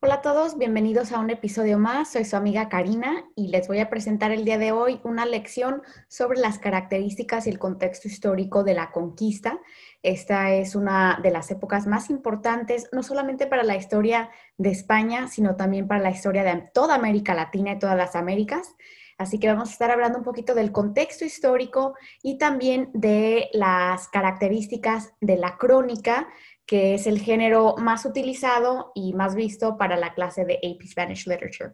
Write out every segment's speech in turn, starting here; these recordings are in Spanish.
Hola a todos, bienvenidos a un episodio más. Soy su amiga Karina y les voy a presentar el día de hoy una lección sobre las características y el contexto histórico de la conquista. Esta es una de las épocas más importantes, no solamente para la historia de España, sino también para la historia de toda América Latina y todas las Américas. Así que vamos a estar hablando un poquito del contexto histórico y también de las características de la crónica que es el género más utilizado y más visto para la clase de AP Spanish Literature.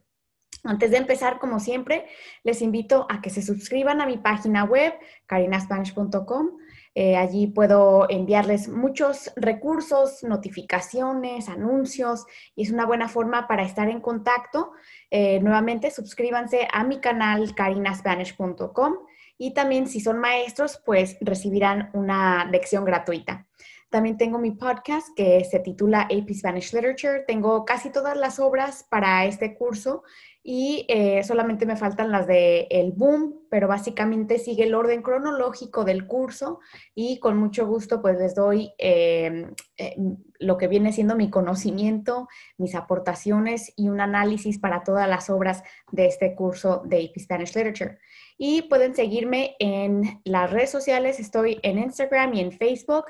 Antes de empezar, como siempre, les invito a que se suscriban a mi página web, carinaspanish.com. Eh, allí puedo enviarles muchos recursos, notificaciones, anuncios y es una buena forma para estar en contacto. Eh, nuevamente, suscríbanse a mi canal carinaspanish.com y también si son maestros, pues recibirán una lección gratuita. También tengo mi podcast que se titula AP Spanish Literature. Tengo casi todas las obras para este curso y eh, solamente me faltan las de El Boom, pero básicamente sigue el orden cronológico del curso y con mucho gusto pues les doy em, eh, lo que viene siendo mi conocimiento, mis aportaciones y un análisis para todas las obras de este curso de AP Spanish Literature. Y pueden seguirme en las redes sociales, estoy en Instagram y en Facebook.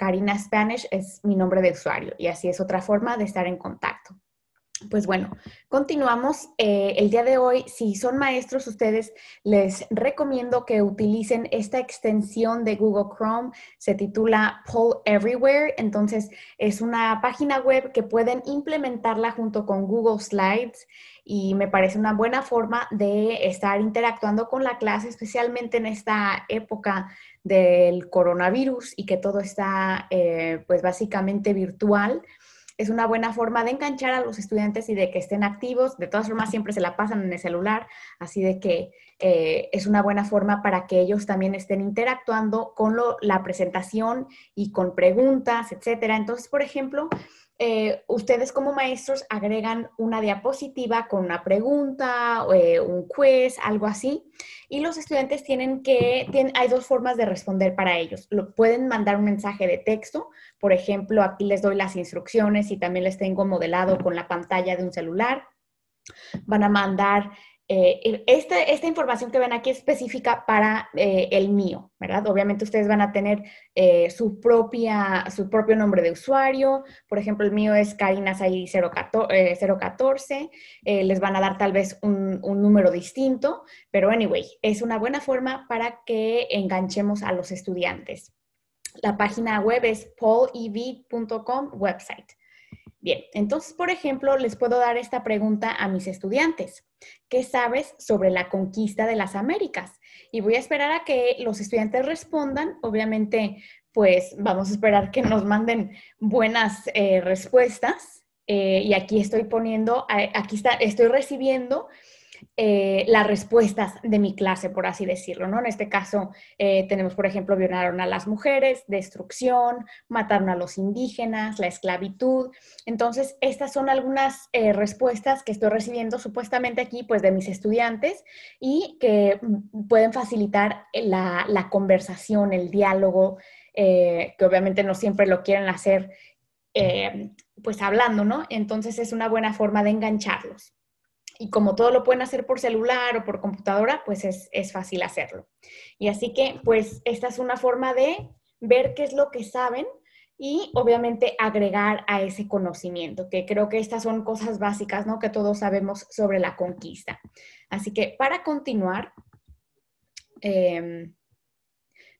Karina Spanish es mi nombre de usuario y así es otra forma de estar en contacto. Pues bueno, continuamos. Eh, el día de hoy, si son maestros ustedes, les recomiendo que utilicen esta extensión de Google Chrome. Se titula Poll Everywhere. Entonces, es una página web que pueden implementarla junto con Google Slides y me parece una buena forma de estar interactuando con la clase, especialmente en esta época del coronavirus y que todo está eh, pues básicamente virtual es una buena forma de enganchar a los estudiantes y de que estén activos. De todas formas, siempre se la pasan en el celular, así de que eh, es una buena forma para que ellos también estén interactuando con la presentación y con preguntas, etcétera. Entonces, por ejemplo, eh, ustedes como maestros agregan una diapositiva con una pregunta, eh, un quiz, algo así, y los estudiantes tienen que, hay dos formas de responder para ellos. Lo, pueden mandar un mensaje de texto, por ejemplo, aquí les doy las instrucciones y también les tengo modelado con la pantalla de un celular. Van a mandar eh, este, esta información que ven aquí es específica para eh, el mío, ¿verdad? Obviamente ustedes van a tener eh, su, propia, su propio nombre de usuario. Por ejemplo, el mío es Karina014. les van a dar tal vez un, un, número distinto, pero anyway, es una buena forma para que enganchemos a los estudiantes. La página web es paulev.com website. Bien, entonces, por ejemplo, les puedo dar esta pregunta a mis estudiantes. ¿Qué sabes sobre la conquista de las Américas? Y voy a esperar a que los estudiantes respondan. Obviamente, pues vamos a esperar que nos manden buenas eh, respuestas. Eh, y aquí estoy poniendo, aquí está, estoy recibiendo eh, las respuestas de mi clase, por así decirlo, ¿no? En este caso eh, tenemos, por ejemplo, violaron a las mujeres, destrucción, mataron a los indígenas, la esclavitud. Entonces, estas son algunas eh, respuestas que estoy recibiendo supuestamente aquí, pues, de mis estudiantes y que mm, pueden facilitar la, la conversación, el diálogo, que obviamente no siempre lo quieren hacer, pues, hablando, ¿no? Entonces, es una buena forma de engancharlos y como todo lo pueden hacer por celular o por computadora, pues es, fácil hacerlo. Y así que, pues, esta es una forma de ver qué es lo que saben y obviamente agregar a ese conocimiento, que creo que estas son cosas básicas, ¿no? Que todos sabemos sobre la conquista. Así que para continuar, em,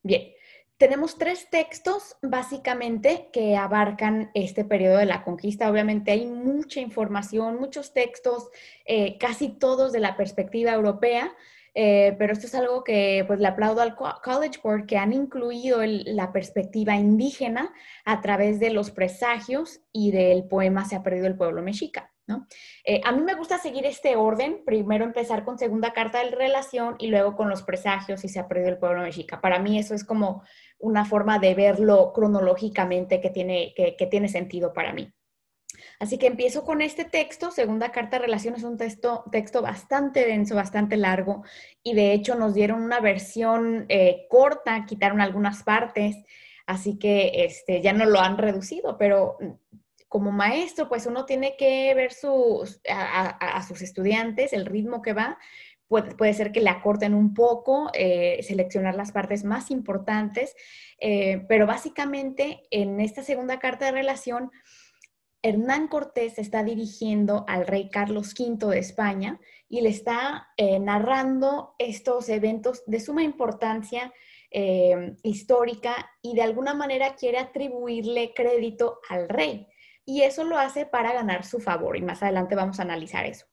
bien, tenemos tres textos básicamente que abarcan este periodo de la conquista. Obviamente hay mucha información, muchos textos, eh, casi todos de la perspectiva europea, eh, pero esto es algo que pues le aplaudo al College Board que han incluido la perspectiva indígena a través de los presagios y del poema Se ha perdido el pueblo mexica. Eh, a mí me gusta seguir este orden, primero empezar con segunda carta de relación y luego con los presagios y se ha perdido el pueblo mexica. Para mí eso es como una forma de verlo cronológicamente que tiene, que, tiene sentido para mí. Así que empiezo con este texto. Segunda carta de relación es un texto, texto bastante denso, bastante largo y de hecho nos dieron una versión eh, corta, quitaron algunas partes, así que este, ya no lo han reducido, pero como maestro, pues uno tiene que ver a, sus estudiantes, el ritmo que va. Puede, ser que le acorten un poco, eh, seleccionar las partes más importantes, eh, pero básicamente en esta segunda carta de relación, Hernán Cortés está dirigiendo al rey Carlos V de España y le está eh, narrando estos eventos de suma importancia histórica y de alguna manera quiere atribuirle crédito al rey. Y eso lo hace para ganar su favor y más adelante vamos a analizar eso.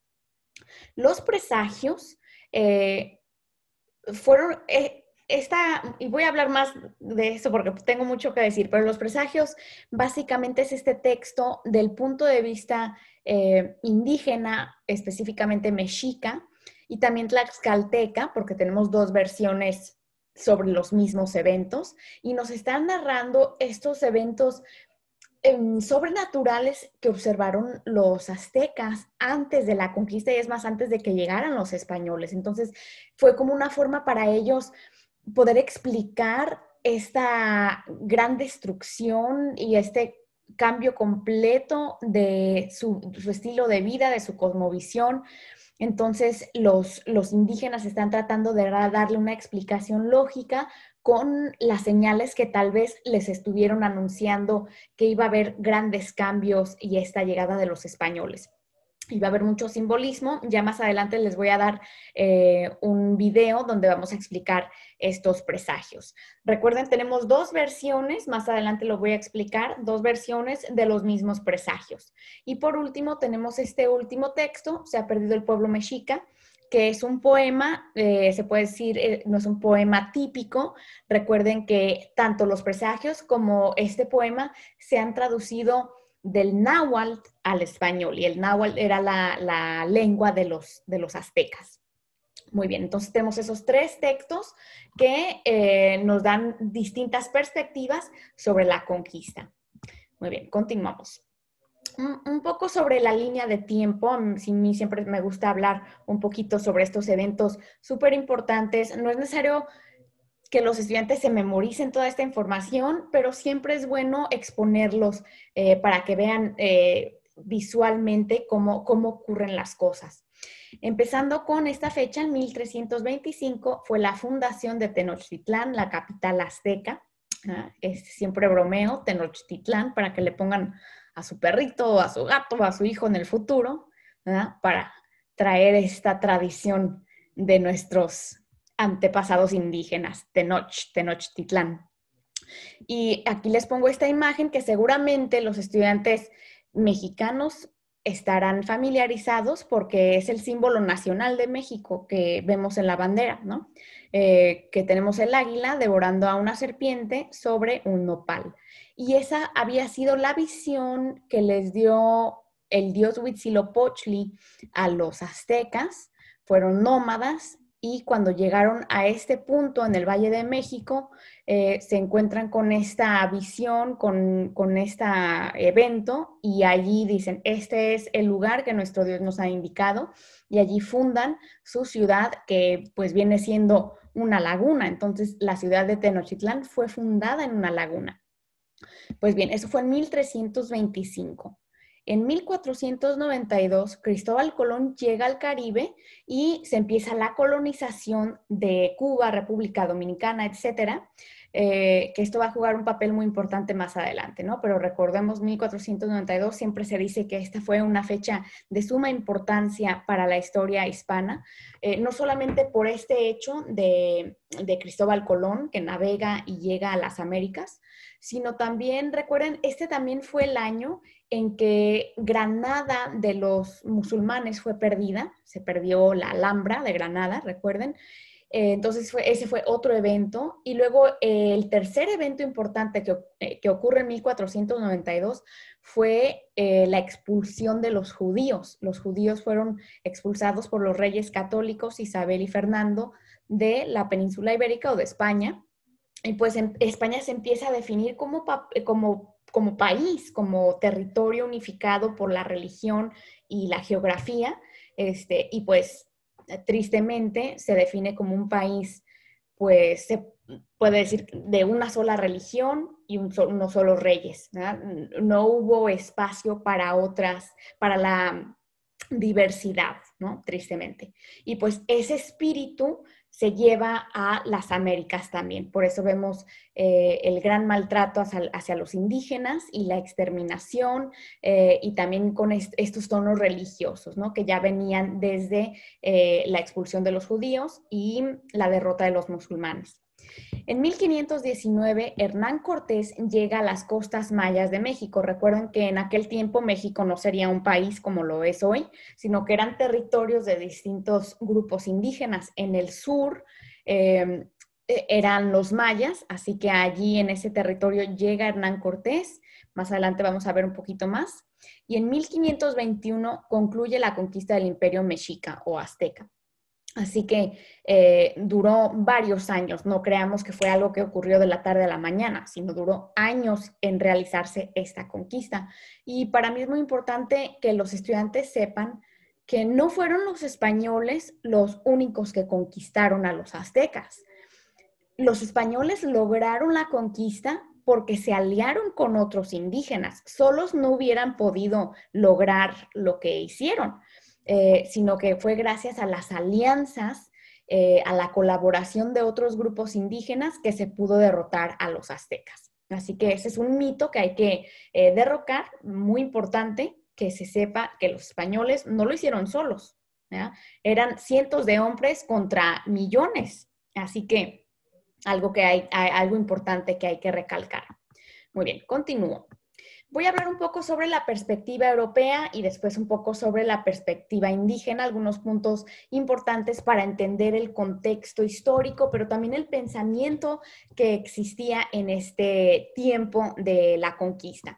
Los presagios eh, fueron, eh, esta, y voy a hablar más de eso porque tengo mucho que decir, pero los presagios básicamente es este texto del punto de vista indígena, específicamente mexica, y también tlaxcalteca, porque tenemos dos versiones sobre los mismos eventos y nos están narrando estos eventos sobrenaturales que observaron los aztecas antes de la conquista y es más antes de que llegaran los españoles. Entonces fue como una forma para ellos poder explicar esta gran destrucción y este cambio completo de su, su estilo de vida, de su cosmovisión, entonces, los, los indígenas están tratando de darle una explicación lógica con las señales que tal vez les estuvieron anunciando que iba a haber grandes cambios y esta llegada de los españoles y va a haber mucho simbolismo. Ya más adelante les voy a dar eh, un video donde vamos a explicar estos presagios. Recuerden, tenemos dos versiones, más adelante lo voy a explicar, dos versiones de los mismos presagios. Y por último, tenemos este último texto, Se ha perdido el pueblo mexica, que es un poema, eh, se puede decir, eh, no es un poema típico. Recuerden que tanto los presagios como este poema se han traducido del náhuatl al español y el náhuatl era la, lengua de los, de los aztecas. Muy bien, entonces tenemos esos tres textos que eh, nos dan distintas perspectivas sobre la conquista. Muy bien, continuamos. Un, poco sobre la línea de tiempo, a mí siempre me gusta hablar un poquito sobre estos eventos súper importantes. No es necesario que los estudiantes se memoricen toda esta información, pero siempre es bueno exponerlos eh, para que vean eh, visualmente cómo, cómo ocurren las cosas. Empezando con esta fecha, en 1325, fue la fundación de Tenochtitlán, la capital azteca. Ah, es siempre bromeo, Tenochtitlán, para que le pongan a su perrito, a su gato, a su hijo en el futuro, para traer esta tradición de nuestros antepasados indígenas, Tenoch, Tenochtitlán. Y aquí les pongo esta imagen que seguramente los estudiantes mexicanos estarán familiarizados porque es el símbolo nacional de México que vemos en la bandera, ¿no? Eh, que tenemos el águila devorando a una serpiente sobre un nopal. Y esa había sido la visión que les dio el dios Huitzilopochtli a los aztecas. Fueron nómadas y cuando llegaron a este punto en el Valle de México, eh, se encuentran con esta visión, con, con este evento y allí dicen, este es el lugar que nuestro Dios nos ha indicado y allí fundan su ciudad que pues viene siendo una laguna. Entonces la ciudad de Tenochtitlán fue fundada en una laguna. Pues bien, eso fue en 1325. En 1492, Cristóbal Colón llega al Caribe y se empieza la colonización de Cuba, República Dominicana, etcétera. Eh, que esto va a jugar un papel muy importante más adelante, ¿no? Pero recordemos, 1492 siempre se dice que esta fue una fecha de suma importancia para la historia hispana, eh, no solamente por este hecho de, de Cristóbal Colón, que navega y llega a las Américas, sino también, recuerden, este también fue el año en que Granada de los musulmanes fue perdida, se perdió la Alhambra de Granada, recuerden. Eh, entonces ese fue otro evento. Y luego eh, el tercer evento importante que, eh, que, ocurre en 1492 fue la expulsión de los judíos. Los judíos fueron expulsados por los reyes católicos Isabel y Fernando de la península ibérica o de España. Y pues en España se empieza a definir como, como como país, como territorio unificado por la religión y la geografía, este, y pues tristemente se define como un país, pues se puede decir, de una sola religión y un solos reyes. No hubo espacio para otras, para la diversidad, ¿no? Tristemente. Y pues ese espíritu se lleva a las Américas también. Por eso vemos eh, el gran maltrato hacia, los indígenas y la exterminación eh, y también con estos tonos religiosos, ¿no? que ya venían desde eh, la expulsión de los judíos y la derrota de los musulmanes. En 1519, Hernán Cortés llega a las costas mayas de México. Recuerden que en aquel tiempo México no sería un país como lo es hoy, sino que eran territorios de distintos grupos indígenas. En el sur em, e, eran los mayas, así que allí en ese territorio llega Hernán Cortés. Más adelante vamos a ver un poquito más. Y en 1521 concluye la conquista del imperio mexica o azteca. Así que eh, duró varios años, no creamos que fue algo que ocurrió de la tarde a la mañana, sino duró años en realizarse esta conquista. Y para mí es muy importante que los estudiantes sepan que no fueron los españoles los únicos que conquistaron a los aztecas. Los españoles lograron la conquista porque se aliaron con otros indígenas. Solos no hubieran podido lograr lo que hicieron. Eh, sino que fue gracias a las alianzas, eh, a la colaboración de otros grupos indígenas que se pudo derrotar a los aztecas. Así que ese es un mito que hay que eh, derrocar, muy importante que se sepa que los españoles no lo hicieron solos, eran cientos de hombres contra millones. Así que algo, que hay, algo importante que hay que recalcar. Muy bien, continúo. Voy a hablar un poco sobre la perspectiva europea y después un poco sobre la perspectiva indígena, algunos puntos importantes para entender el contexto histórico, pero también el pensamiento que existía en este tiempo de la conquista.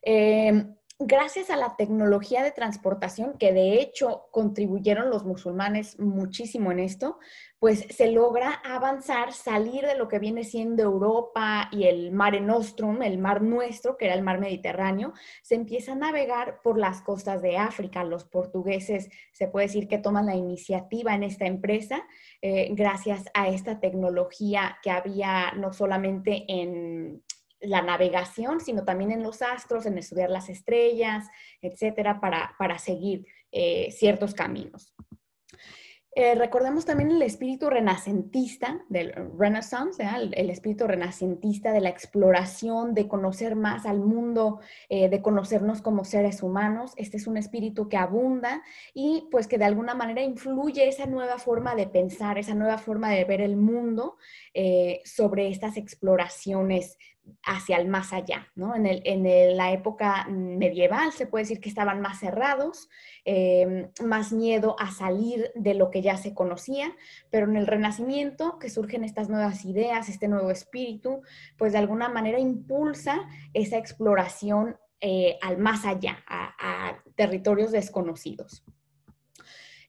Eh, gracias a la tecnología de transportación, que de hecho contribuyeron los musulmanes muchísimo en esto, pues se logra avanzar, salir de lo que viene siendo Europa y el Mare Nostrum, el mar nuestro, que era el mar Mediterráneo, se empieza a navegar por las costas de África. Los portugueses se puede decir que toman la iniciativa en esta empresa eh, gracias a esta tecnología que había no solamente en la navegación, sino también en los astros, en estudiar las estrellas, etcétera, para, seguir eh, ciertos caminos. Eh, recordemos también el espíritu renacentista del Renaissance, el, espíritu renacentista de la exploración, de conocer más al mundo, eh, de conocernos como seres humanos. Este es un espíritu que abunda y pues que de alguna manera influye esa nueva forma de pensar, esa nueva forma de ver el mundo sobre estas exploraciones hacia el más allá, ¿no? En, el, en la época medieval se puede decir que estaban más cerrados, eh, más miedo a salir de lo que ya se conocía, pero en el Renacimiento, que surgen estas nuevas ideas, este nuevo espíritu, pues de alguna manera impulsa esa exploración eh, al más allá, a territorios desconocidos.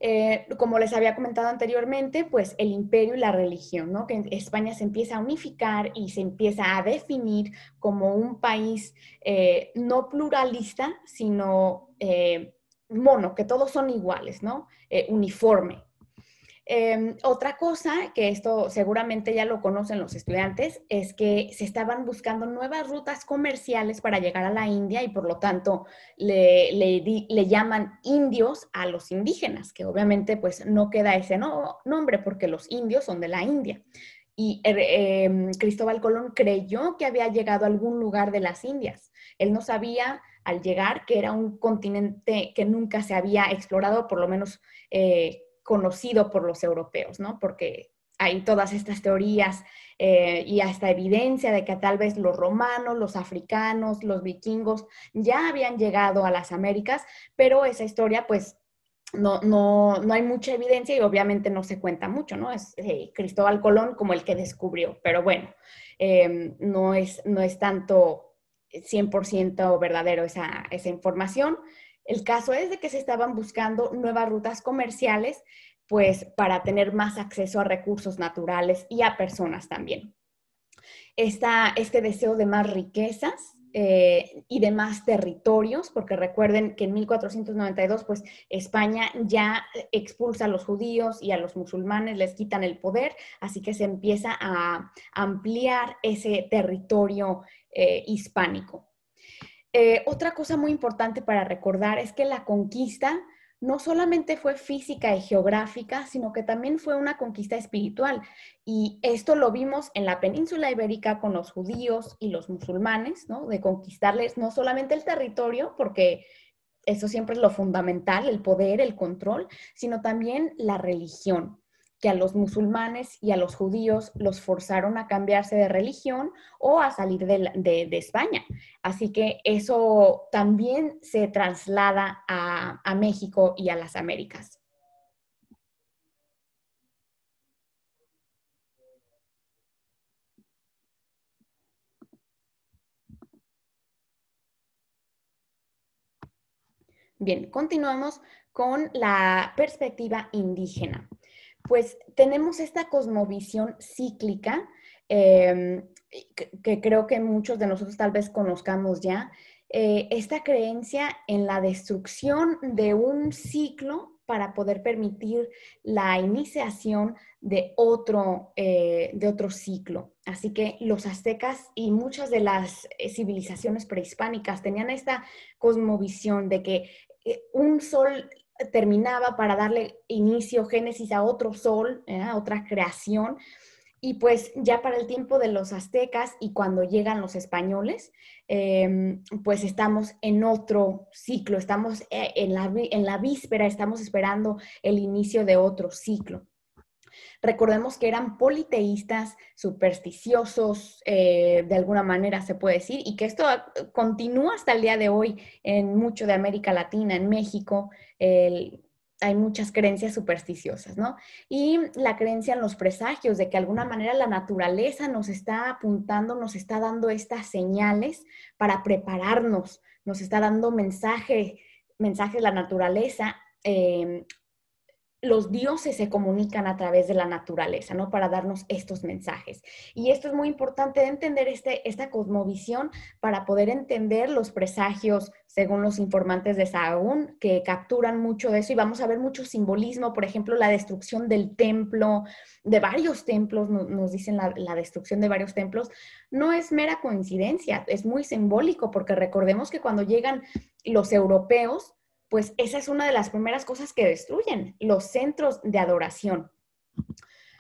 Eh, como les había comentado anteriormente, pues el imperio y la religión, ¿no? Que España se empieza a unificar y se empieza a definir como un país eh, no pluralista, sino eh, mono, que todos son iguales, ¿no? uniforme. Em, otra cosa, que esto seguramente ya lo conocen los estudiantes, es que se estaban buscando nuevas rutas comerciales para llegar a la India y por lo tanto le, llaman indios a los indígenas, que obviamente pues no queda ese nombre porque los indios son de la India. Y er, em, Cristóbal Colón creyó que había llegado a algún lugar de las Indias. Él no sabía al llegar que era un continente que nunca se había explorado, por lo menos eh, conocido por los europeos, ¿no? Porque hay todas estas teorías eh, y hasta evidencia de que tal vez los romanos, los africanos, los vikingos ya habían llegado a las Américas, pero esa historia pues no, no, no hay mucha evidencia y obviamente no se cuenta mucho, ¿no? Es eh, Cristóbal Colón como el que descubrió, pero bueno, em, no, es, no es tanto 100% verdadero esa, esa información. El caso es de que se estaban buscando nuevas rutas comerciales, pues para tener más acceso a recursos naturales y a personas también. este deseo de más riquezas eh, y demás territorios, porque recuerden que en 1492, pues España ya expulsa a los judíos y a los musulmanes, les quitan el poder, así que se empieza a ampliar ese territorio eh, hispánico. Eh, otra cosa muy importante para recordar es que la conquista no solamente fue física y geográfica, sino que también fue una conquista espiritual. Y esto lo vimos en la península ibérica con los judíos y los musulmanes, ¿no? De conquistarles no solamente el territorio, porque eso siempre es lo fundamental, el poder, el control, sino también la religión que a los musulmanes y a los judíos los forzaron a cambiarse de religión o a salir de, España. Así que eso también se traslada a, México y a las Américas. Bien, continuamos con la perspectiva indígena pues tenemos esta cosmovisión cíclica em, que, creo que muchos de nosotros tal vez conozcamos ya, eh, esta creencia en la destrucción de un ciclo para poder permitir la iniciación de otro, eh, de otro ciclo. Así que los aztecas y muchas de las eh, civilizaciones prehispánicas tenían esta cosmovisión de que un sol terminaba para darle inicio, génesis a otro sol, ¿eh? a otra creación. Y pues ya para el tiempo de los aztecas y cuando llegan los españoles, em, pues estamos en otro ciclo, estamos eh, en la, en la víspera, estamos esperando el inicio de otro ciclo. Recordemos que eran politeístas, supersticiosos, eh, de alguna manera se puede decir, y que esto continúa hasta el día de hoy en mucho de América Latina, en México. hay muchas creencias supersticiosas, ¿no? Y la creencia en los presagios, de que de alguna manera la naturaleza nos está apuntando, nos está dando estas señales para prepararnos, nos está dando mensaje, mensaje de la naturaleza eh, los dioses se comunican a través de la naturaleza, ¿no? Para darnos estos mensajes. Y esto es muy importante de entender este, esta cosmovisión para poder entender los presagios, según los informantes de Sahagún, que capturan mucho de eso y vamos a ver mucho simbolismo, por ejemplo, la destrucción del templo, de varios templos, nos dicen la, la destrucción de varios templos, no es mera coincidencia, es muy simbólico porque recordemos que cuando llegan los europeos, pues esa es una de las primeras cosas que destruyen, los centros de adoración.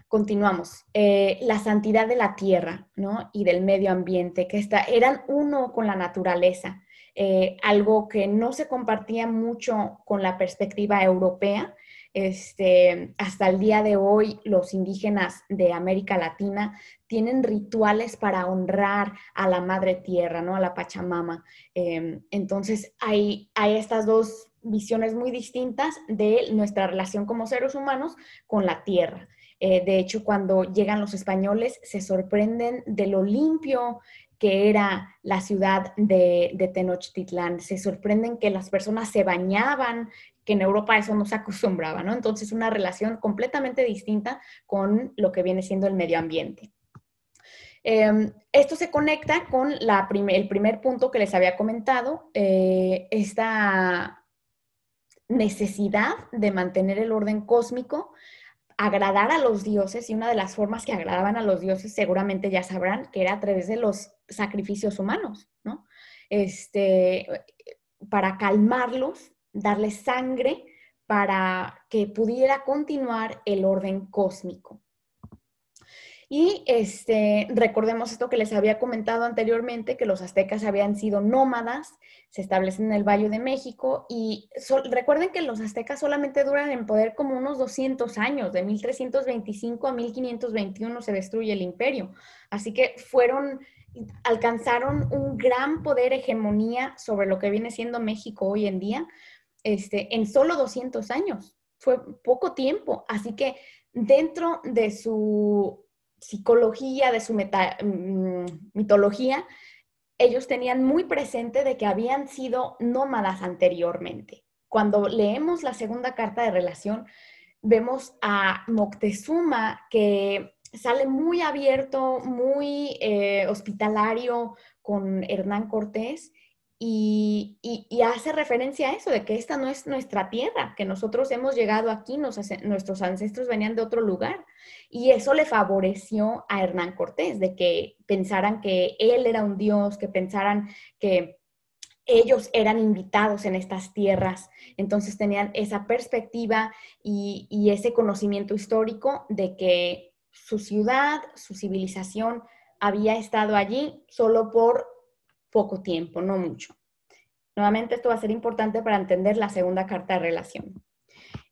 Continuamos. Eh, la santidad de la tierra ¿no? y del medio ambiente, que está, eran uno con la naturaleza, eh, algo que no se compartía mucho con la perspectiva europea. Este, hasta el día de hoy, los indígenas de América Latina tienen rituales para honrar a la madre tierra, ¿no? A la Pachamama. Em, entonces, hay, hay estas dos visiones muy distintas de nuestra relación como seres humanos con la tierra. Eh, de hecho, cuando llegan los españoles, se sorprenden de lo limpio que era la ciudad de, Tenochtitlán. Se sorprenden que las personas se bañaban, que en Europa eso no se acostumbraba, ¿no? Entonces, una relación completamente distinta con lo que viene siendo el medio ambiente. Em, esto se conecta con el primer punto que les había comentado, eh, esta necesidad de mantener el orden cósmico, agradar a los dioses, y una de las formas que agradaban a los dioses, seguramente ya sabrán, que era a través de los sacrificios humanos, ¿no? Este, para calmarlos, darles sangre para que pudiera continuar el orden cósmico. Y este, recordemos esto que les había comentado anteriormente, que los aztecas habían sido nómadas, se establecen en el Valle de México y recuerden que los aztecas solamente duran en poder como unos 200 años, de 1325 a 1521 se destruye el imperio. Así que fueron, alcanzaron un gran poder hegemonía sobre lo que viene siendo México hoy en día, este, en solo 200 años. Fue poco tiempo, así que dentro de su psicología, de su mm, mitología, ellos tenían muy presente de que habían sido nómadas anteriormente. Cuando leemos la segunda carta de relación, vemos a Moctezuma que sale muy abierto, muy eh, hospitalario con Hernán Cortés y, hace referencia a eso, de que esta no es nuestra tierra, que nosotros hemos llegado aquí, nuestros ancestros venían de otro lugar. Y eso le favoreció a Hernán Cortés, de que pensaran que él era un dios, que pensaran que ellos eran invitados en estas tierras, entonces tenían esa perspectiva y, y ese conocimiento histórico de que su ciudad, su civilización había estado allí solo por poco tiempo, no mucho. Nuevamente esto va a ser importante para entender la segunda carta de relación.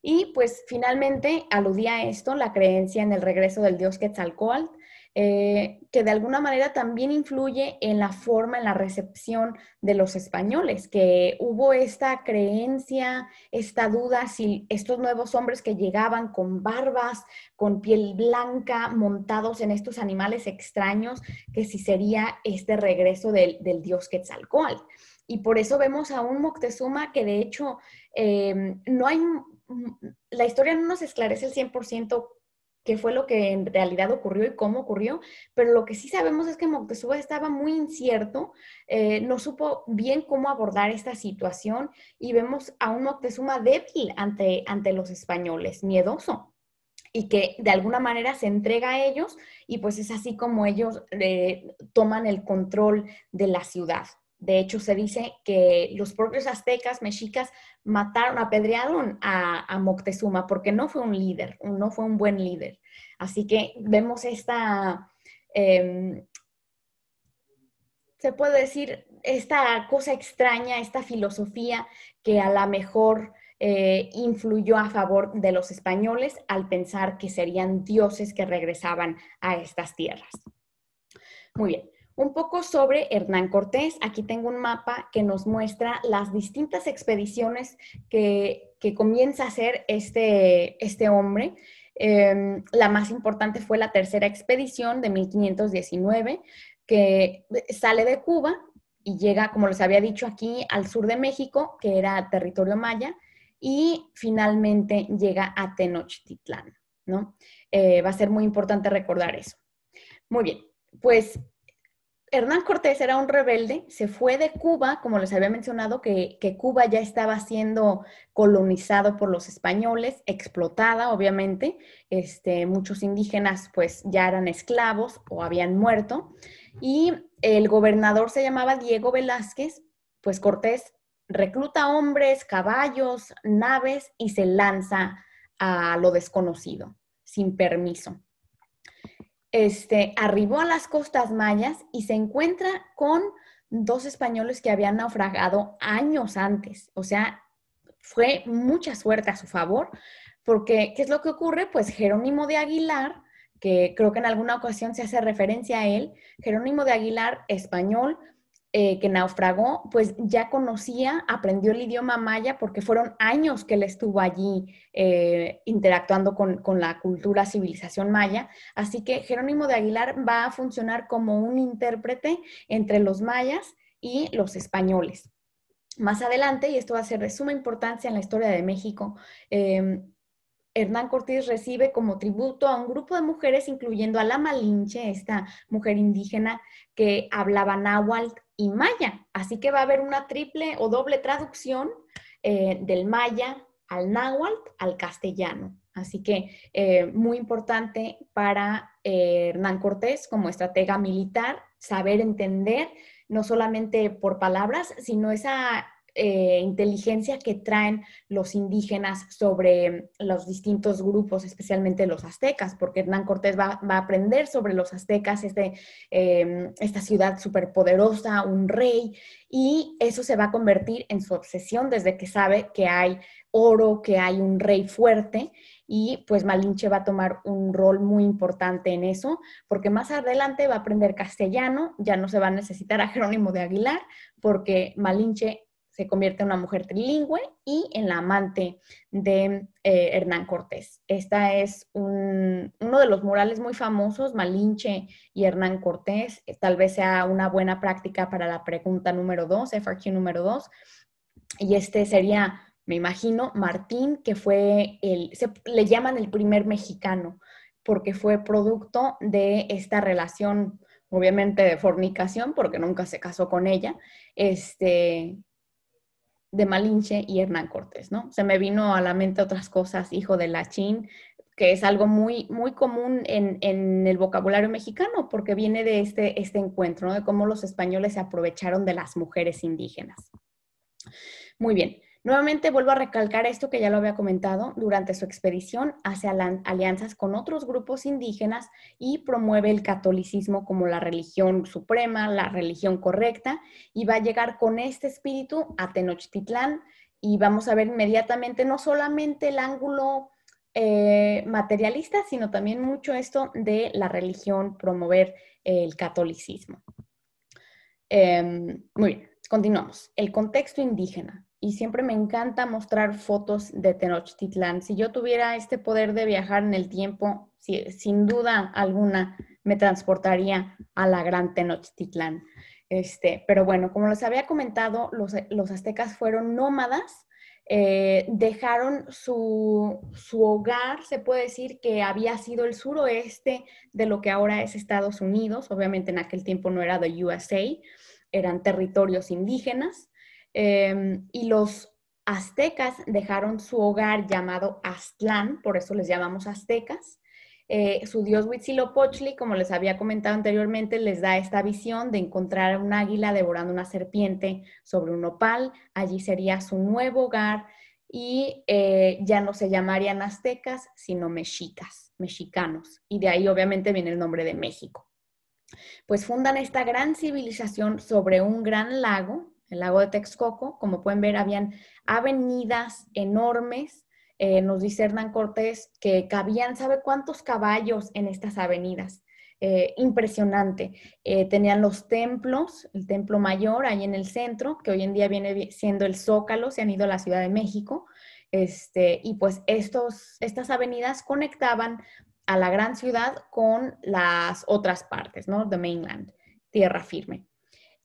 Y pues finalmente aludía a esto la creencia en el regreso del dios Quetzalcoatl, eh, que de alguna manera también influye en la forma, en la recepción de los españoles, que hubo esta creencia, esta duda si estos nuevos hombres que llegaban con barbas, con piel blanca, montados en estos animales extraños, que si sería este regreso del, del dios Quetzalcoatl. Y por eso vemos a un Moctezuma que de hecho eh, no hay, la historia no nos esclarece el 100% qué fue lo que en realidad ocurrió y cómo ocurrió, pero lo que sí sabemos es que Moctezuma estaba muy incierto, eh, no supo bien cómo abordar esta situación y vemos a un Moctezuma débil ante, ante los españoles, miedoso y que de alguna manera se entrega a ellos y pues es así como ellos eh, toman el control de la ciudad. De hecho, se dice que los propios aztecas, mexicas, mataron, apedrearon a, Moctezuma porque no fue un líder, no fue un buen líder. Así que vemos esta, em, se puede decir, esta cosa extraña, esta filosofía que a lo mejor eh, influyó a favor de los españoles al pensar que serían dioses que regresaban a estas tierras. Muy bien. Un poco sobre Hernán Cortés. Aquí tengo un mapa que nos muestra las distintas expediciones que, comienza a hacer este, este hombre. Em, la más importante fue la tercera expedición de 1519, que sale de Cuba y llega, como les había dicho, aquí al sur de México, que era territorio maya, y finalmente llega a Tenochtitlán, ¿no? Eh, va a ser muy importante recordar eso. Muy bien, pues Hernán Cortés era un rebelde, se fue de Cuba, como les había mencionado, que, Cuba ya estaba siendo colonizado por los españoles, explotada, obviamente. Este, muchos indígenas pues ya eran esclavos o habían muerto. Y el gobernador se llamaba Diego Velázquez, pues Cortés recluta hombres, caballos, naves y se lanza a lo desconocido, sin permiso este, arribó a las costas mayas y se encuentra con dos españoles que habían naufragado años antes. O sea, fue mucha suerte a su favor, porque ¿qué es lo que ocurre? Pues Jerónimo de Aguilar, que creo que en alguna ocasión se hace referencia a él, Jerónimo de Aguilar, español, eh, que naufragó, pues ya conocía, aprendió el idioma maya porque fueron años que él estuvo allí eh, interactuando con, la cultura, civilización maya. Así que Jerónimo de Aguilar va a funcionar como un intérprete entre los mayas y los españoles. Más adelante, y esto va a ser de suma importancia en la historia de México, em, Hernán Cortés recibe como tributo a un grupo de mujeres, incluyendo a la Malinche, esta mujer indígena que hablaba náhuatl y maya. Así que va a haber una triple o doble traducción eh, del maya al náhuatl al castellano. Así que eh, muy importante para eh, Hernán Cortés como estratega militar saber entender no solamente por palabras, sino esa eh, inteligencia que traen los indígenas sobre los distintos grupos, especialmente los aztecas, porque Hernán Cortés va, a aprender sobre los aztecas, este, em, esta ciudad superpoderosa, un rey, y eso se va a convertir en su obsesión desde que sabe que hay oro, que hay un rey fuerte, y pues Malinche va a tomar un rol muy importante en eso, porque más adelante va a aprender castellano, ya no se va a necesitar a Jerónimo de Aguilar, porque Malinche se convierte en una mujer trilingüe y en la amante de eh, Hernán Cortés. Esta es uno de los murales muy famosos, Malinche y Hernán Cortés. Eh, tal vez sea una buena práctica para la pregunta número dos, FRQ número dos. Y este sería, me imagino, Martín, que fue el, se, le llaman el primer mexicano, porque fue producto de esta relación obviamente de fornicación, porque nunca se casó con ella, este, de Malinche y Hernán Cortés, ¿no? Se me vino a la mente otras cosas, hijo de la Chin, que es algo muy, muy común en, el vocabulario mexicano, porque viene de este, este encuentro, ¿no? De cómo los españoles se aprovecharon de las mujeres indígenas. Muy bien. Nuevamente vuelvo a recalcar esto que ya lo había comentado, durante su expedición hace alianzas con otros grupos indígenas y promueve el catolicismo como la religión suprema, la religión correcta, y va a llegar con este espíritu a Tenochtitlán y vamos a ver inmediatamente no solamente el ángulo eh, materialista, sino también mucho esto de la religión, promover el catolicismo. Em, muy bien, continuamos. El contexto indígena y siempre me encanta mostrar fotos de Tenochtitlán. Si yo tuviera este poder de viajar en el tiempo, sin duda alguna me transportaría a la gran Tenochtitlán. Este, pero bueno, como les había comentado, los, los aztecas fueron nómadas, eh, dejaron su, su, hogar, se puede decir que había sido el suroeste de lo que ahora es Estados Unidos, obviamente en aquel tiempo no era de USA, eran territorios indígenas, Em, y los aztecas dejaron su hogar llamado Aztlán, por eso les llamamos aztecas. Eh, su dios Huitzilopochtli, como les había comentado anteriormente, les da esta visión de encontrar un águila devorando una serpiente sobre un opal. Allí sería su nuevo hogar y eh, ya no se llamarían aztecas, sino mexicas, mexicanos. Y de ahí obviamente viene el nombre de México. Pues fundan esta gran civilización sobre un gran lago el lago de Texcoco. Como pueden ver, habían avenidas enormes. Eh, nos dice Hernán Cortés que cabían, ¿sabe cuántos caballos en estas avenidas? Eh, impresionante. Eh, tenían los templos, el templo mayor ahí en el centro, que hoy en día viene siendo el Zócalo, se han ido a la Ciudad de México. Este, y pues estos, estas avenidas conectaban a la gran ciudad con las otras partes, ¿no? The mainland, tierra firme.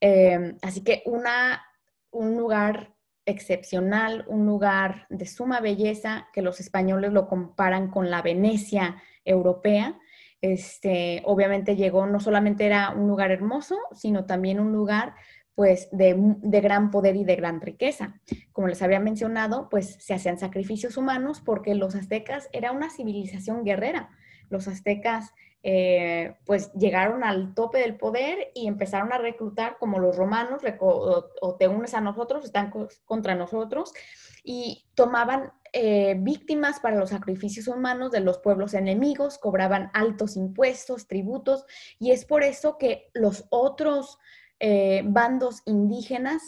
Em, así que una, un lugar excepcional, un lugar de suma belleza, que los españoles lo comparan con la Venecia europea. Este, obviamente llegó, no solamente era un lugar hermoso, sino también un lugar pues de, de, gran poder y de gran riqueza. Como les había mencionado, pues se hacían sacrificios humanos porque los aztecas era una civilización guerrera. Los aztecas eh, pues llegaron al tope del poder y empezaron a reclutar como los romanos, o, te unes a nosotros, están contra nosotros, y tomaban eh, víctimas para los sacrificios humanos de los pueblos enemigos, cobraban altos impuestos, tributos, y es por eso que los otros eh, bandos indígenas,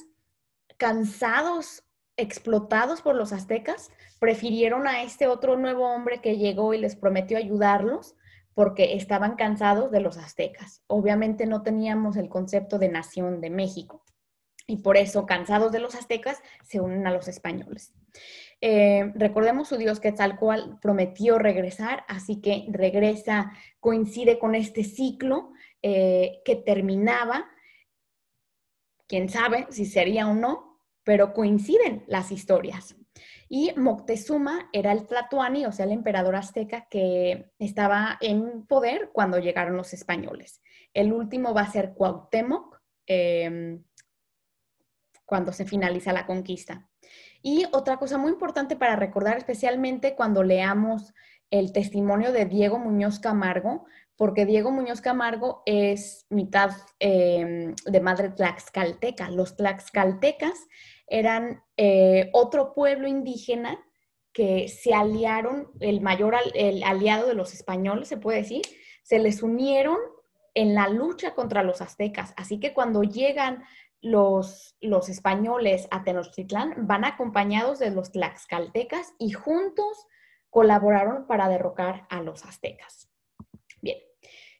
cansados, explotados por los aztecas, prefirieron a este otro nuevo hombre que llegó y les prometió ayudarlos porque estaban cansados de los aztecas. Obviamente no teníamos el concepto de nación de México y por eso, cansados de los aztecas, se unen a los españoles. Eh, recordemos su dios Quetzalcoatl prometió regresar, así que regresa, coincide con este ciclo eh, que terminaba, quién sabe si sería o no, pero coinciden las historias. Y Moctezuma era el Tlatuani, o sea, el emperador azteca que estaba en poder cuando llegaron los españoles. El último va a ser Cuauhtémoc, em, cuando se finaliza la conquista. Y otra cosa muy importante para recordar, especialmente cuando leamos el testimonio de Diego Muñoz Camargo, porque Diego Muñoz Camargo es mitad em, de madre tlaxcalteca. Los tlaxcaltecas eran eh, otro pueblo indígena que se aliaron, el mayor el aliado de los españoles, se puede decir, se les unieron en la lucha contra los aztecas. Así que cuando llegan los, los españoles a Tenochtitlán, van acompañados de los tlaxcaltecas y juntos colaboraron para derrocar a los aztecas. Bien,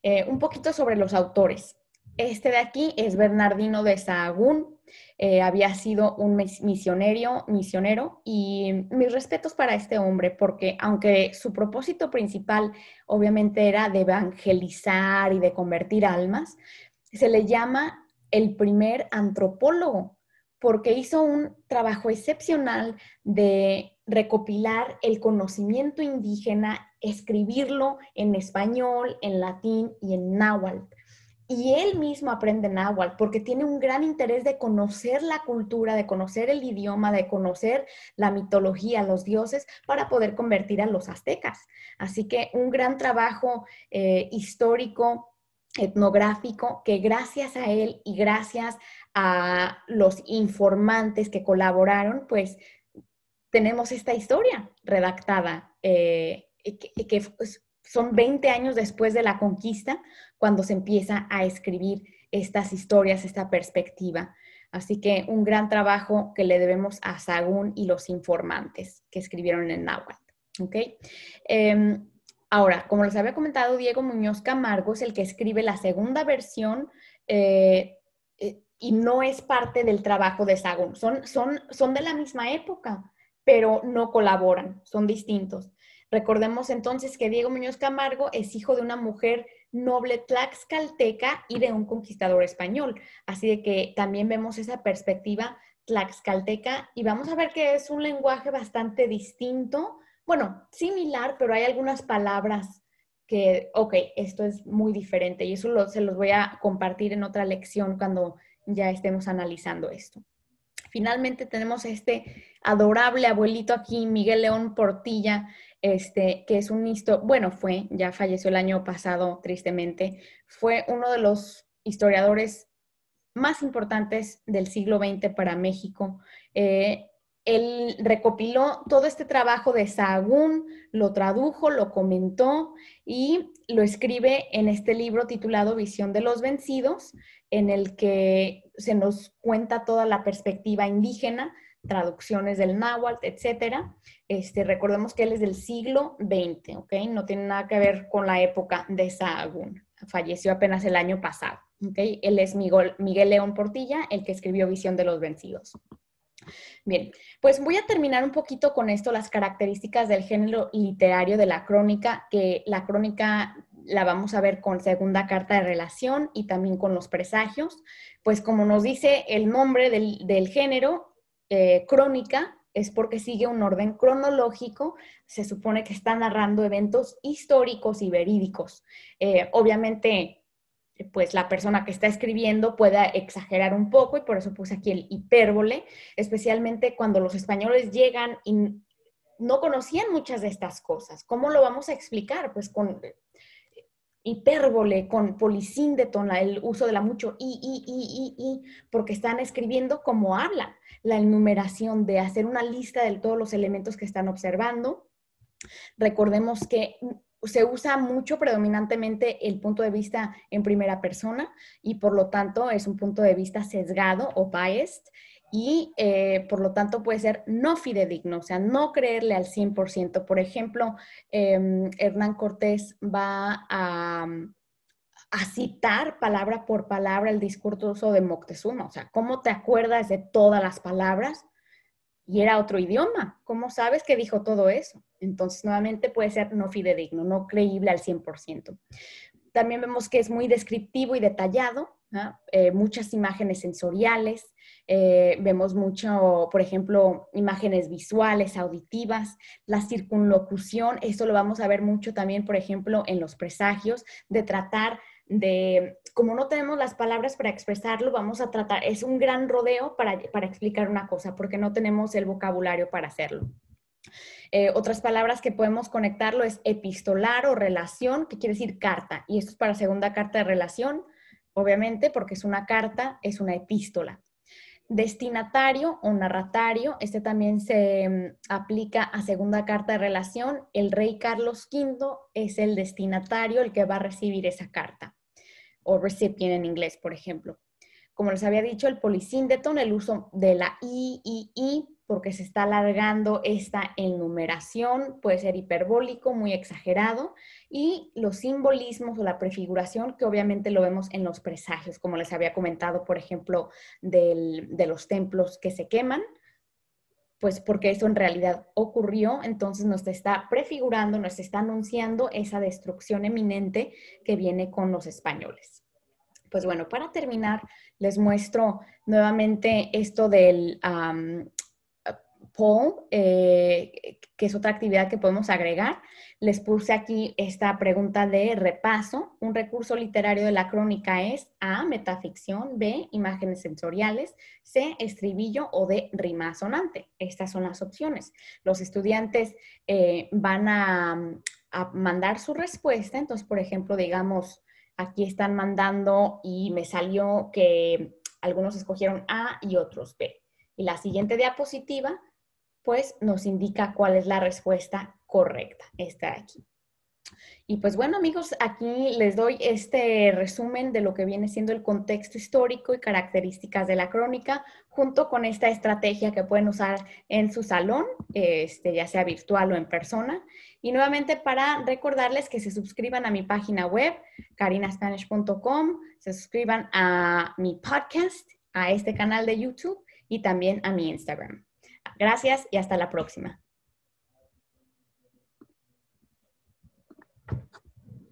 eh, un poquito sobre los autores. Este de aquí es Bernardino de Sahagún, eh, había sido un misionero, misionero y mis respetos para este hombre, porque aunque su propósito principal obviamente era de evangelizar y de convertir almas, se le llama el primer antropólogo, porque hizo un trabajo excepcional de recopilar el conocimiento indígena, escribirlo en español, en latín y en náhuatl y él mismo aprende náhuatl porque tiene un gran interés de conocer la cultura, de conocer el idioma, de conocer la mitología, los dioses, para poder convertir a los aztecas. Así que un gran trabajo eh, histórico, etnográfico, que gracias a él y gracias a los informantes que colaboraron, pues tenemos esta historia redactada, eh, que, pues, son 20 años después de la conquista cuando se empieza a escribir estas historias, esta perspectiva. Así que un gran trabajo que le debemos a Sagún y los informantes que escribieron en náhuatl. ¿okay? Em, ahora, como les había comentado, Diego Muñoz Camargo es el que escribe la segunda versión eh, eh, y no es parte del trabajo de Sagún. Son, son, son de la misma época, pero no colaboran, son distintos. Recordemos entonces que Diego Muñoz Camargo es hijo de una mujer noble tlaxcalteca y de un conquistador español. Así de que también vemos esa perspectiva tlaxcalteca y vamos a ver que es un lenguaje bastante distinto, bueno, similar, pero hay algunas palabras que, ok, esto es muy diferente y eso se los voy a compartir en otra lección cuando ya estemos analizando esto. Finalmente tenemos este adorable abuelito aquí, Miguel León Portilla, este, que es un historiador, bueno, fue, ya falleció el año pasado, tristemente, fue uno de los historiadores más importantes del siglo XX para México. Eh, él recopiló todo este trabajo de Sahagún, lo tradujo, lo comentó y lo escribe en este libro titulado Visión de los Vencidos, en el que se nos cuenta toda la perspectiva indígena traducciones del náhuatl, etcétera. Este, recordemos que él es del siglo XX, ¿ok? No tiene nada que ver con la época de Sahagún. Falleció apenas el año pasado, ¿ok? Él es Miguel, Miguel León Portilla, el que escribió Visión de los Vencidos. Bien, pues voy a terminar un poquito con esto, las características del género literario de la crónica, que la crónica la vamos a ver con segunda carta de relación y también con los presagios. Pues como nos dice el nombre del, del género, eh, crónica es porque sigue un orden cronológico, se supone que está narrando eventos históricos y verídicos. Eh, obviamente, pues la persona que está escribiendo pueda exagerar un poco y por eso puse aquí el hipérbole, especialmente cuando los españoles llegan y no conocían muchas de estas cosas. ¿Cómo lo vamos a explicar? Pues con hipérbole, con polisíndeton, el uso de la mucho i, i, i, i, i, porque están escribiendo como hablan, la enumeración de hacer una lista de todos los elementos que están observando. Recordemos que se usa mucho predominantemente el punto de vista en primera persona y por lo tanto es un punto de vista sesgado o biased y eh, por lo tanto puede ser no fidedigno, o sea, no creerle al 100%. Por ejemplo, em, Hernán Cortés va a, a, citar palabra por palabra el discurso de Moctezuma, o sea, ¿cómo te acuerdas de todas las palabras? Y era otro idioma, ¿cómo sabes que dijo todo eso? Entonces, nuevamente puede ser no fidedigno, no creíble al 100%. También vemos que es muy descriptivo y detallado, eh, muchas imágenes sensoriales, eh, vemos mucho, por ejemplo, imágenes visuales, auditivas, la circunlocución, esto lo vamos a ver mucho también, por ejemplo, en los presagios, de tratar de, como no tenemos las palabras para expresarlo, vamos a tratar, es un gran rodeo para, para explicar una cosa, porque no tenemos el vocabulario para hacerlo. Eh, otras palabras que podemos conectarlo es epistolar o relación, que quiere decir carta, y esto es para segunda carta de relación, obviamente, porque es una carta, es una epístola. Destinatario o narratario, este también se mm, aplica a segunda carta de relación. El rey Carlos V es el destinatario, el que va a recibir esa carta, o recipient en inglés, por ejemplo. Como les había dicho, el polisíndeton, el uso de la I, I, I, porque se está alargando esta enumeración, puede ser hiperbólico, muy exagerado, y los simbolismos o la prefiguración, que obviamente lo vemos en los presagios, como les había comentado, por ejemplo, de los templos que se queman, pues porque eso en realidad ocurrió, entonces nos está prefigurando, nos está anunciando esa destrucción eminente que viene con los españoles. Pues bueno, para terminar, les muestro nuevamente esto del Paul, eh, que es otra actividad que podemos agregar. Les puse aquí esta pregunta de repaso. Un recurso literario de la crónica es A, metaficción, B, imágenes sensoriales, C, estribillo o D, rima sonante. Estas son las opciones. Los estudiantes eh, van a, a mandar su respuesta. Entonces, por ejemplo, digamos, aquí están mandando y me salió que algunos escogieron A y otros B. Y la siguiente diapositiva pues nos indica cuál es la respuesta correcta, esta de aquí. Y pues bueno amigos, aquí les doy este resumen de lo que viene siendo el contexto histórico y características de la crónica, junto con esta estrategia que pueden usar en su salón, este, ya sea virtual o en persona. Y nuevamente para recordarles que se suscriban a mi página web, carinaspanish.com, se suscriban a mi podcast, a este canal de YouTube y también a mi Instagram. Gracias y hasta la próxima.